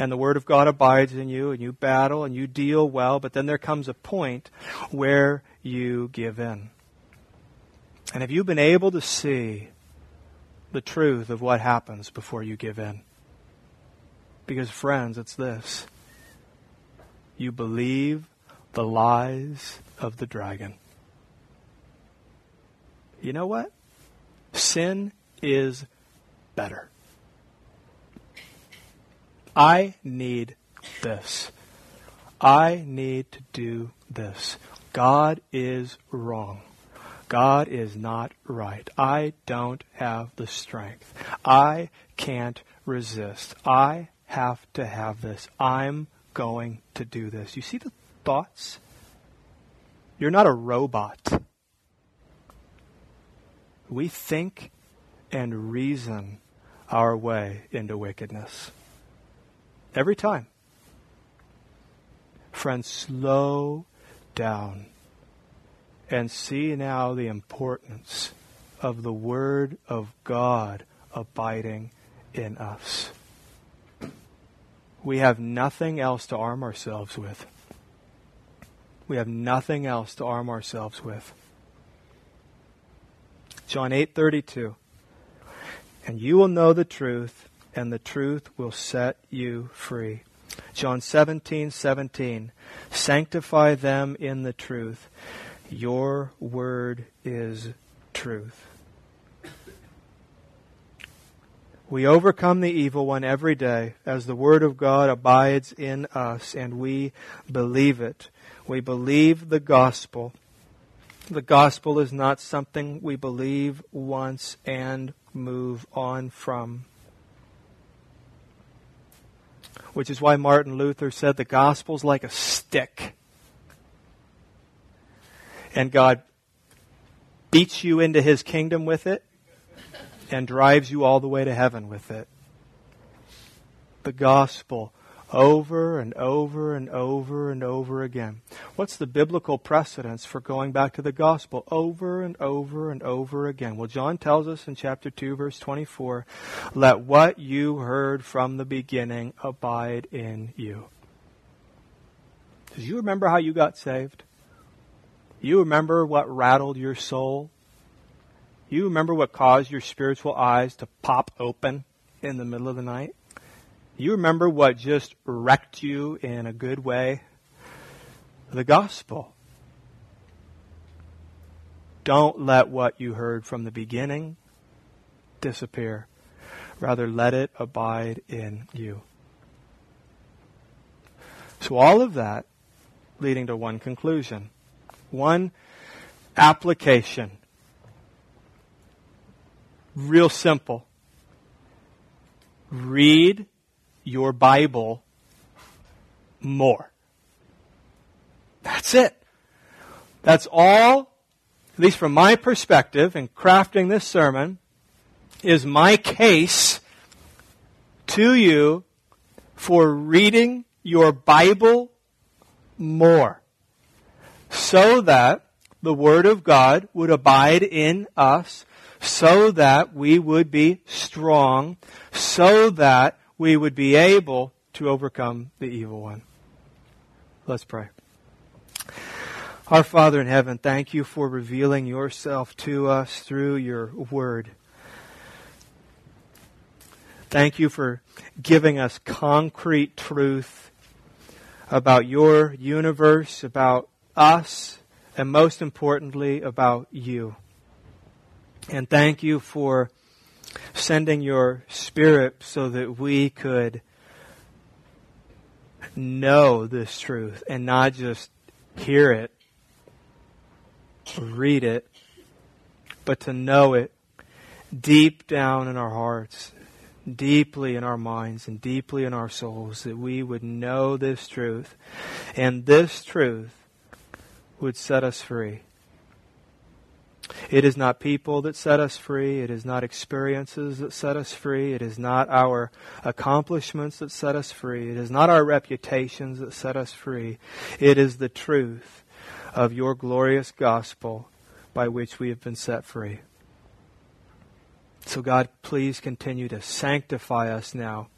and the Word of God abides in you, and you battle and you deal well, but then there comes a point where you give in. And have you been able to see the truth of what happens before you give in? Because, friends, it's this you believe the lies of the dragon. You know what? Sin is better. I need this. I need to do this. God is wrong. God is not right. I don't have the strength. I can't resist. I have to have this. I'm going to do this. You see the thoughts? You're not a robot. We think and reason our way into wickedness. Every time. Friends, slow down and see now the importance of the Word of God abiding in us. We have nothing else to arm ourselves with. We have nothing else to arm ourselves with. John 8:32 And you will know the truth and the truth will set you free. John 17, 17. Sanctify them in the truth. Your word is truth. We overcome the evil one every day as the Word of God abides in us and we believe it. We believe the gospel. The gospel is not something we believe once and move on from which is why Martin Luther said the gospel's like a stick. And God beats you into his kingdom with it and drives you all the way to heaven with it. The gospel over and over and over and over again. What's the biblical precedence for going back to the gospel over and over and over again? Well, John tells us in chapter 2, verse 24, let what you heard from the beginning abide in you. Do you remember how you got saved? You remember what rattled your soul? You remember what caused your spiritual eyes to pop open in the middle of the night? You remember what just wrecked you in a good way? The gospel. Don't let what you heard from the beginning disappear. Rather, let it abide in you. So, all of that leading to one conclusion, one application. Real simple. Read your Bible more. That's it. That's all, at least from my perspective in crafting this sermon, is my case to you for reading your Bible more, so that the Word of God would abide in us, so that we would be strong, so that we would be able to overcome the evil one. Let's pray. Our Father in heaven, thank you for revealing yourself to us through your Word. Thank you for giving us concrete truth about your universe, about us, and most importantly, about you. And thank you for sending your Spirit so that we could know this truth and not just hear it, read it, but to know it deep down in our hearts, deeply in our minds, and deeply in our souls, that we would know this truth. And this truth would set us free. It is not people that set us free. It is not experiences that set us free. It is not our accomplishments that set us free. It is not our reputations that set us free. It is the truth of your glorious gospel by which we have been set free. So, God, please continue to sanctify us now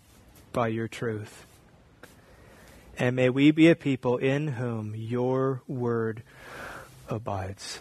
by your truth. And may we be a people in whom your word abides.